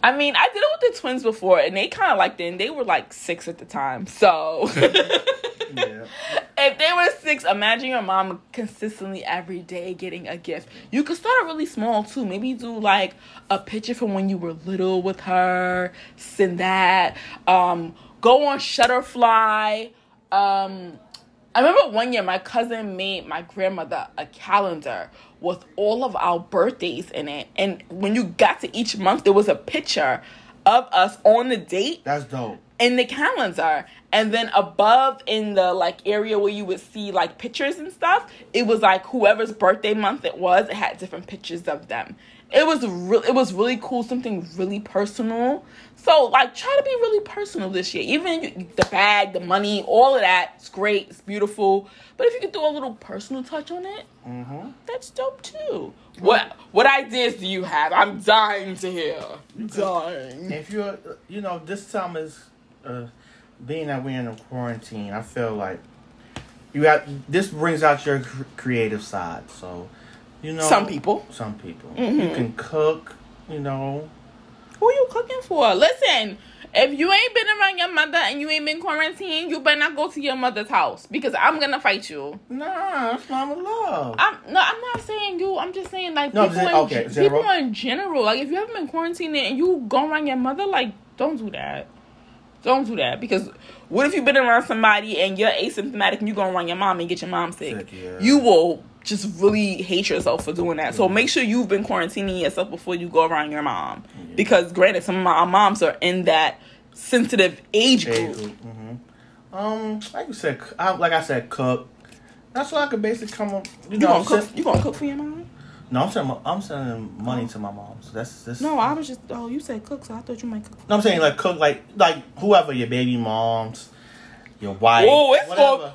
I mean, I did it with the twins before, and they kind of liked it. And they were like six at the time, so Yeah. if they were six, imagine your mom consistently every day getting a gift. You could start it really small too. Maybe do like a picture from when you were little with her. Send that. Um, go on Shutterfly. Um, I remember one year my cousin made my grandmother a calendar with all of our birthdays in it, and when you got to each month, there was a picture of us on the date That's dope. in the calendar. And then above in the like area where you would see like pictures and stuff it was like whoever's birthday month it was it had different pictures of them it was real it was really cool something really personal. So like try to be really personal this year. Even you- the bag the money all of that it's great it's beautiful. But if you could do a little personal touch on it Mm-hmm. that's dope too. What what ideas do you have? I'm dying to hear. Dying. If you're, you know, this time is, uh, being that we're in a quarantine, I feel like you got this brings out your cr- creative side. So, you know, Some people. some people, Mhm. you can cook. You know, Who you cooking for? Listen, if you ain't been around your mother and you ain't been quarantined, you better not go to your mother's house because I'm gonna fight you. nah, that's mama love. I'm no, I'm not saying you. I'm just saying like No, people, just- in, okay, ge- general. people in general. Like if you haven't been quarantined and you go around your mother, like don't do that. Don't do that because what if you've been around somebody and you're asymptomatic and you go around your mom and get your mom sick? Sick, yeah. You will just really hate yourself for doing that. So make sure you've been quarantining yourself before you go around your mom. Because granted, some of my moms are in that sensitive age group. Age group, hmm Um, like you said, I, like I said, cook. That's why I could basically come up. You You know, gonna cook? sit- You gonna cook for your mom? No, I'm sending. I'm sending money to my mom. So that's this. No, I was just. Oh, you said cook, so I thought you might cook. No, I'm saying like cook like like whoever your baby moms, your wife. Oh, it's whatever. gonna.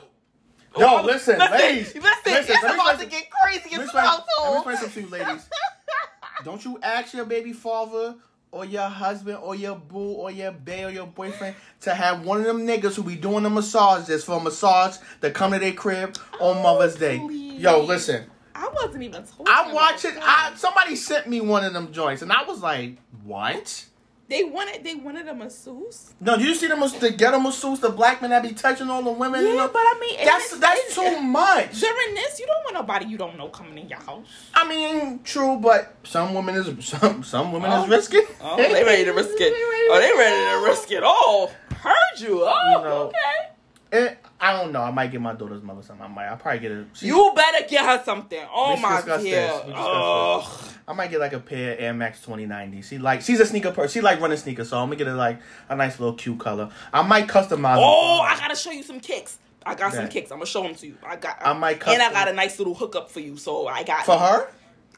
No, I'm- listen, ladies. Listen, Listen, it's about to get crazy in me this let me household. explain something to you, ladies. Don't you ask your baby father or your husband or your boo or your bae or your boyfriend to have one of them niggas who be doing the massages for a massage that come to their crib on oh, Mother's Day. Yo, listen. I wasn't even told. I'm watching. I somebody sent me one of them joints, and I was like, "What?" They wanted. They wanted a masseuse. No, you see the the ghetto masseuse, the black men that be touching all the women. Yeah, you know? but I mean, that's it's- that's too much. During this, you don't want nobody you don't know coming in your house. I mean, true, but some women is some some women Oh. is risky. Oh, they ready to risk it. Oh, they ready to risk it all. Heard you. Oh, You know. okay. Eh, I don't know. I might get my daughter's mother something. I might. I probably get a. she- You better get her something. Oh We my discussed dear. this. We discussed Oh. I might get like a pair of Air Max 2090. She like she's a sneaker person. She like running sneakers, so I'm gonna get her like a nice little cute color. I might customize. Oh. I gotta show you some kicks. I got some kicks. I'm gonna show them to you. I got. I might And I got a nice little hookup for you. So I got for her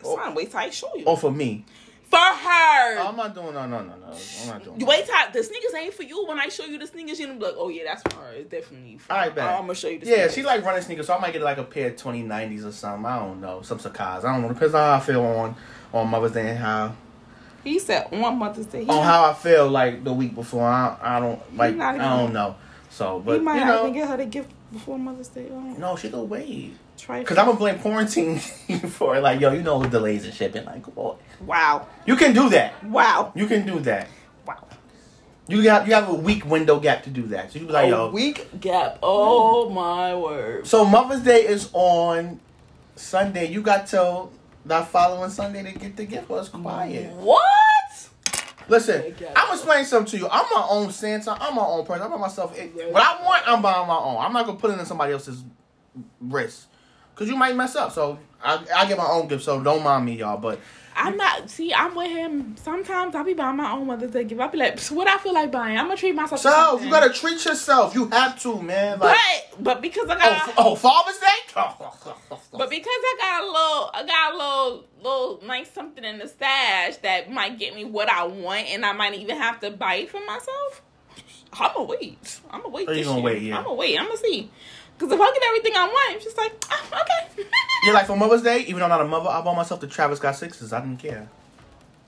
Son, wait till I show you. or for me. For her. Oh, I'm not doing no no no no. I'm not doing. You wait till the sneakers ain't for you. When I show you the sneakers, you're gonna be like, oh yeah, that's for her. It's definitely for All her. right, bet. I'm gonna show you the Yeah, sneakers. she like running sneakers, so I might get like a pair of 2090s or something. I don't know, some Sakas. I don't know, depends on how I feel on on Mother's Day and how He said on Mother's Day. On how I feel like the week before. I I don't like I don't know. So, he but might you not know, even get her the gift before Mother's Day. Oh, no, she go wait. Try Cause I'm gonna blame quarantine for it. Like, yo, you know the delays and shipping. Like, boy, wow, you can do that. wow, You can do that. wow. You got you have a week window gap to do that. So you be like, a yo. week gap. Oh my word. So Mother's Day is on Sunday. You got till that following Sunday to get the gift. Was quiet. What? Listen, I'm explaining something to you. I'm my own Santa. I'm my own person. I'm by myself. What I want, I'm buying my own. I'm not gonna put it in somebody else's wrist. Cause you might mess up. So I, I get my own gift. So don't mind me, y'all. But I'm not. See, I'm with him. Sometimes I'll be buying my own Mother's Day gift. I'll be like, what I feel like buying. I'm gonna treat myself. so you gotta treat yourself. You have to, man. Like, But but because I oh, got f- oh, Father's Day. but because I got a little I got a little little nice something in the stash that might get me what I want, and I might even have to buy it for myself. I'm gonna wait. I'm gonna wait. Oh, you gonna year. wait, yeah. I'm gonna wait. I'm gonna see. Because if I get everything I want, it's just like ah, okay. Yeah, like for Mother's Day, even though I'm not a mother, I bought myself the Travis Scott sixes. I didn't care.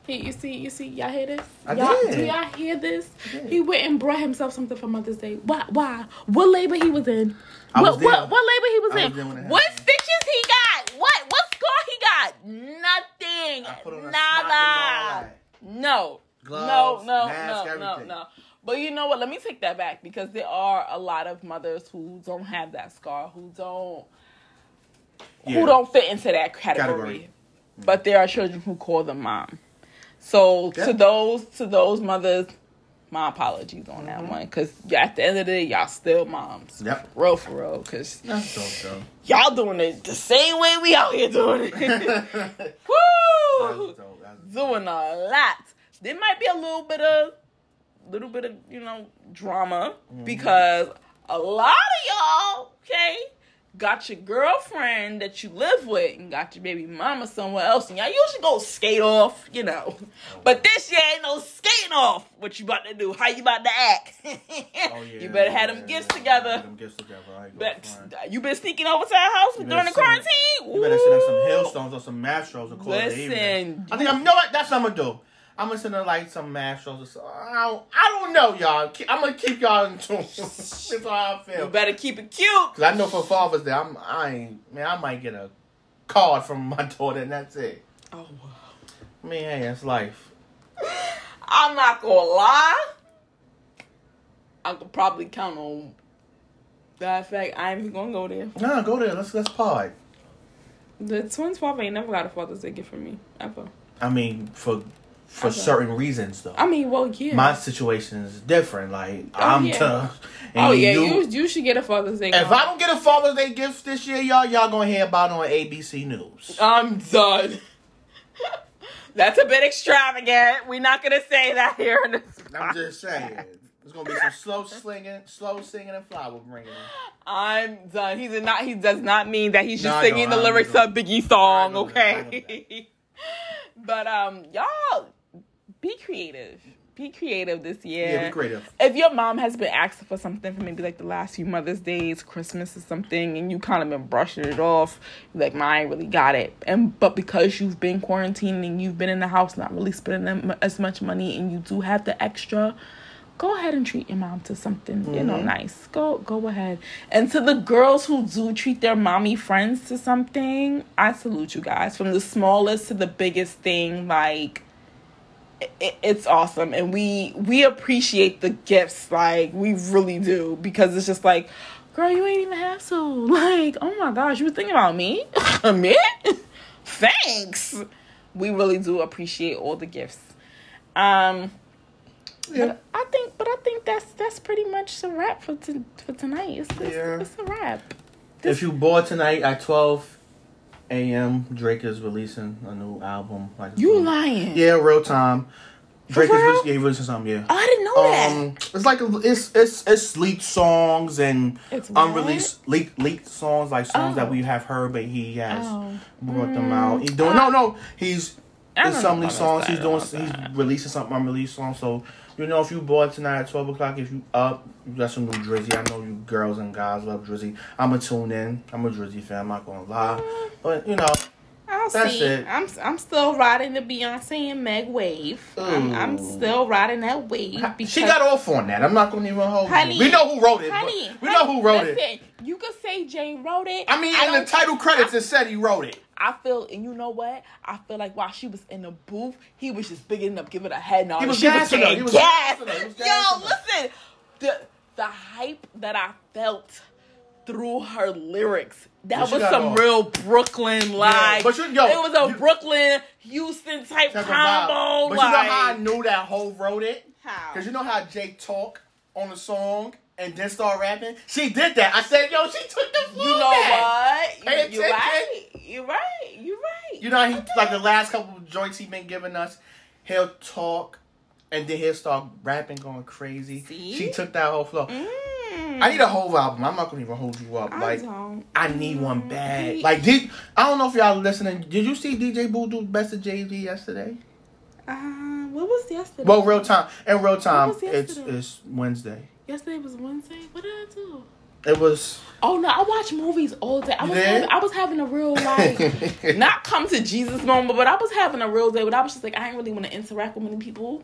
He, you see, you see, y'all hear this? I y'all, did. Do y'all hear this? He went and brought himself something for Mother's Day. Why? Why? What labor he was in? I what, was there. what? What labor he was I in? was what stitches he got? What? What score he got? Nothing. I put on a smock and all Nada. No. Gloves, no, no, mask, no, no, everything. no. But you know what? Let me take that back because there are a lot of mothers who don't have that scar, who don't, Yeah. who don't fit into that category. Category. But there are children who call them mom. So Yeah. to those to those mothers, my apologies on Mm-hmm. that one because at the end of the day, y'all still moms. Yep. Real for real, because though. y'all doing it the same way we out here doing it. Woo! doing a lot. There might be a little bit of, little bit of you know drama Mm-hmm. because a lot of y'all, okay, got your girlfriend that you live with and got your baby mama somewhere else, and y'all usually go skate off, you know. But this year ain't no skating off. What you about to do? How you about to act? Oh, yeah, you better have them yeah, gifts together. Them gifts together. I ain't gonna But you been sneaking over to our house You during the better sit in- quarantine? You better send in some hailstones or some Mastro's and call it. Listen, I think I'm. You know what? That's what I'm gonna do. I'm gonna send in like some Mastro's or something. I don't, I don't know, y'all. I'm gonna keep y'all in tune. That's how I feel. you better keep it cute. Cause I know for Father's Day, I'm. I ain't. Man, I might get a card from my daughter, and that's it. Oh wow. I mean, hey, that's life. I'm not gonna lie. I could probably count on that fact. I ain't even gonna go there. Nah, go there. Let's let's pod. The twins' father ain't never got a Father's Day gift from me ever. I mean, for for Okay. certain reasons though. I mean, well, yeah. My situation is different. Like Oh, I'm yeah. tough. and oh yeah, you, you should get a Father's Day. If card. I don't get a Father's Day gift this year, y'all, y'all gonna hear about it on ABC News. I'm done. That's a bit extravagant. We're not gonna say that here in this. I'm just saying. There's gonna be some slow slinging, slow singing, and flower bringing. I'm done. He did not. He does not mean that he's just No, singing the lyrics of Biggie song. I know that, I know Okay. but um, y'all be creative. be creative this year. Yeah, be creative. If your mom has been asking for something for maybe like the last few Mother's Days, Christmas or something, and you kind of been brushing it off, like, "Ma, I ain't really got it." And but because you've been quarantined and you've been in the house, not really spending them- as much money, and you do have the extra, go ahead and treat your mom to something you know mm-hmm. nice. Go go ahead. And to the girls who do treat their mommy friends to something, I salute you guys. From the smallest to the biggest thing, like it, it's awesome. And we we appreciate the gifts. Like we really do. Because it's just like girl you ain't even have to like oh my gosh you was thinking about me? Me thanks. We really do appreciate all the gifts. Um Yeah. but I think but I think that's that's pretty much a wrap for t- for tonight. It's, it's, Yeah. it's a wrap. If you bored tonight at 12 a.m., Drake is releasing a new album. Like you lying Yeah, real time. Drake is releasing, yeah, releasing something. Yeah. oh, I didn't know that Um, it's like a, it's it's it's leaked songs and It's unreleased leaked leaked songs like songs that Oh. we have heard, but he has Oh. brought them out. He's doing no no he's in some of these songs he's doing he's releasing something unreleased songs. So you know if you bored tonight at twelve o'clock, if you up, you got some new Drizzy. I know you girls and guys love Drizzy. I'm a tune in. I'm a Drizzy fan. I'm not gonna lie, but you know I'll That's see. it. I'm I'm still riding the Beyonce and Meg wave. I'm, I'm still riding that wave. Because, she got off on that. I'm not gonna even hold. you. Honey, we know who wrote it. honey, we know who wrote listen, it. You could say Jay wrote it. I mean, in the title credits, it said he wrote it. I feel, and you know what? I feel like while she was in the booth, he was just bigging up, giving a head nod. He and was she was gassing her. He was gas. gassing her. Yo, listen, the the hype that I felt through her lyrics. That But was some off. real Brooklyn like. but you- yo, it was a you- Brooklyn Houston type Type combo. But like, you know how I knew that Hov wrote it? How? Because you know how Jake talk on the song and then start rapping? She did that. I said, yo, she took the flow You know back. what? You, you right. You right. You right. You know how he, like the last couple of joints he been giving us, he'll talk and then he'll start rapping going crazy. See? She took that whole flow. Mm. I need a whole album. I'm not gonna even hold you up. I like don't. I need one bad. Like did I don't know if y'all listening. Did you see DJ Boo do Best of Jay Z yesterday? What was yesterday? Well, real time. In real time, it's it's Wednesday. yesterday was Wednesday. What did I do? It was. Oh no, I watch movies all day. I was having, I was having a real like not come to Jesus moment, but I was having a real day. But I was just like I didn't really want to interact with many people.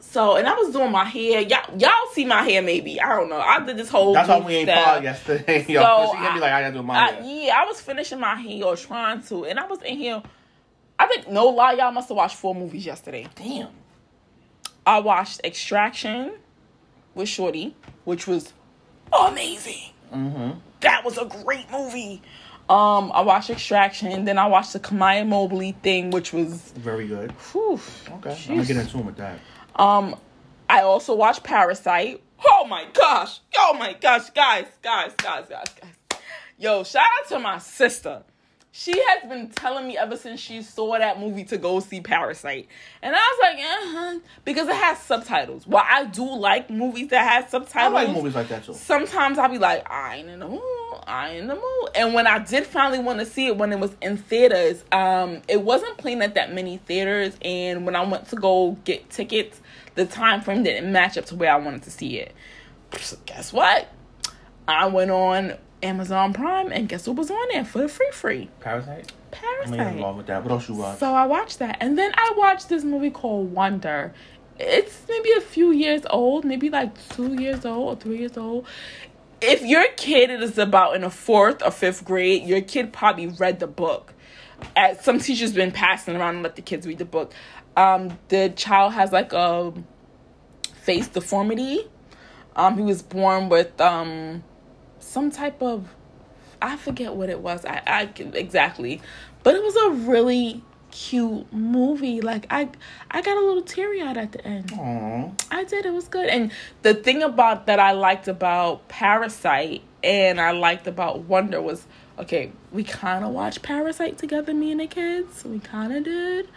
So and I was doing my hair. Y'all y'all see my hair maybe. I don't know. I did this whole. That's why we ain't pod yesterday. Yo, So, she I- like I gotta do my I, hair. yeah, I was finishing my hair or trying to, and I was in here. I think no lie, y'all must have watched four movies yesterday. Damn. I watched Extraction with Shorty, which was amazing. Mm-hmm. That was a great movie. Um, I watched Extraction, then I watched the Kamiyah Mobley thing, which was Very good. whew, Okay, I'm gonna get into it with that. Um, I also watched Parasite. Oh my gosh! Oh my gosh, guys, guys, guys, guys, guys. Yo, shout out to my sister. She has been telling me ever since she saw that movie to go see Parasite. And I was like, uh-huh, because it has subtitles. Well, I do like movies that have I subtitles, like movies like that too. sometimes I'll be like, I ain't in the mood. I ain't in the mood. And when I did finally want to see it when it was in theaters, um, it wasn't playing at that many theaters. And when I went to go get tickets, the time frame didn't match up to where I wanted to see it. So guess what? I went on Amazon Prime and guess what was on there for the free free? Parasite. I'm Parasite. involved with that. What else you watch? So I watched that. And then I watched this movie called Wonder. It's maybe a few years old, maybe like two years old or three years old. If your kid is about in the fourth or fifth grade, your kid probably read the book. As some teachers been passing around and let the kids read the book. Um, the child has like a face deformity. Um, he was born with um some type of I forget what it was. I, I exactly, but it was a really cute movie. Like I, I got a little teary eyed at the end. Aw. I did. It was good. And the thing about that I liked about Parasite and I liked about Wonder was okay. We kind of watched Parasite together, me and the kids. We kind of did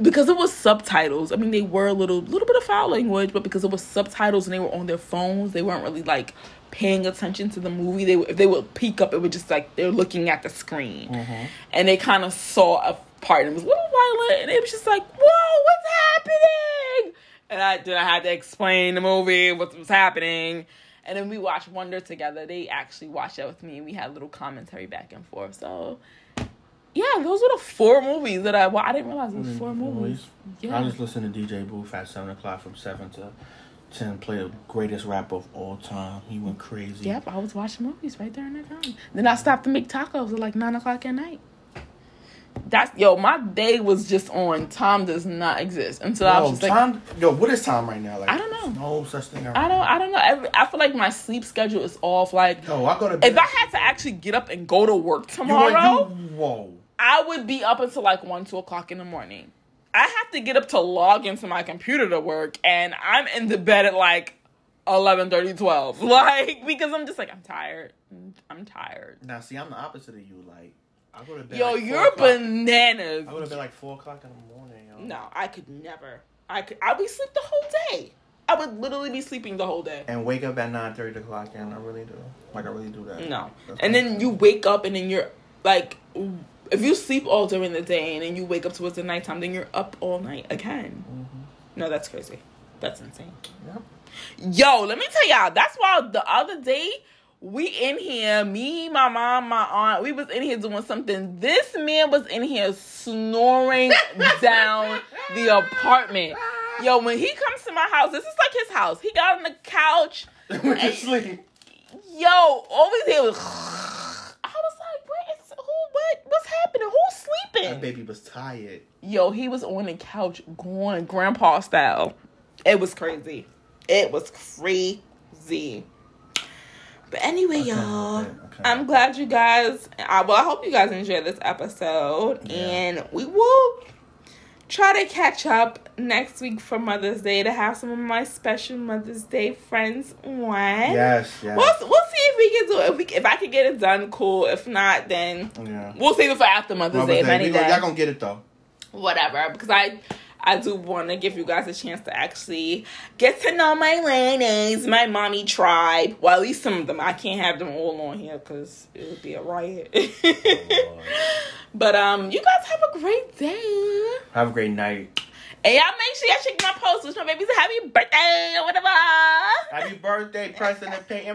because it was subtitles. I mean, they were a little little bit of foul language, but because it was subtitles and they were on their phones, they weren't really like paying attention to the movie. They if they would peek up, it would just like they're looking at the screen, mm-hmm. and they kind of saw a part and it was a little violent, and it was just like, whoa, what's happening? and I then I had to explain the movie, what was happening. And then we watched Wonder together. They actually watched it with me, and we had a little commentary back and forth. So, yeah, those were the four movies that I. Well, I didn't realize it was mm, four movies. I Yeah. just listened to DJ Booth at seven o'clock from seven to ten. Play the greatest rapper of all time. He went crazy. Yep, I was watching movies right there in that time. Then I stopped to make tacos at like nine o'clock at night. That's yo, my day was just on. Time does not exist and until I was Yo, just like, time. Yo, what is time right now? Like I don't know. No such thing. I don't, I don't know. Every, I feel like my sleep schedule is off. Like, Yo, I go to bed. if I had to actually get up and go to work You tomorrow, want- you- whoa. I would be up until like one, two o'clock in the morning. I have to get up to log into my computer to work, and I'm in the bed at like 11, 30 12. Like, because I'm just like, I'm tired. I'm tired. Now, see, I'm the opposite of you. Like, I go to bed. Yo, like you're bananas. I go to bed like four o'clock in the morning. Yo. No, I could never. I could. I'd be sleep the whole day. I would literally be sleeping the whole day. And wake up at nine thirty o'clock, and I really do. Like, I really do that. No, That's and then you wake up and then you're like, if you sleep all during the day and then you wake up towards the nighttime, then you're up all night again. Mm-hmm. No, that's crazy. That's insane. Yep. Yo, let me tell y'all. That's why the other day we in here, me, my mom, my aunt, we was in here doing something. This man was in here snoring down the apartment. Yo, when he comes to my house, this is like his house. He got on the couch. Went to sleep. Yo, all we did was. I was like, where is who? What? What's happening? Who's sleeping? That baby was tired. Yo, he was on the couch going grandpa style. It was crazy. It was crazy. But anyway, can't y'all. I can't I'm glad you guys. I, well, I hope you guys enjoyed this episode, Yeah. and we will try to catch up next week for Mother's Day to have some of my special Mother's Day friends on. Yes, yes. We'll, we'll see if we can do it. If we if I can get it done, cool. If not, then yeah. we'll save it for after Mother's Mother's Day. If any We day y'all gonna get it though. whatever because I I do want to give you guys a chance to actually get to know my ladies, my mommy tribe. Well, at least some of them. I can't have them all on here because it would be a riot. but um, you guys have a great day. Have a great night. And y'all make sure y'all check my post, wish my babies a happy birthday or whatever. Happy birthday, President ba.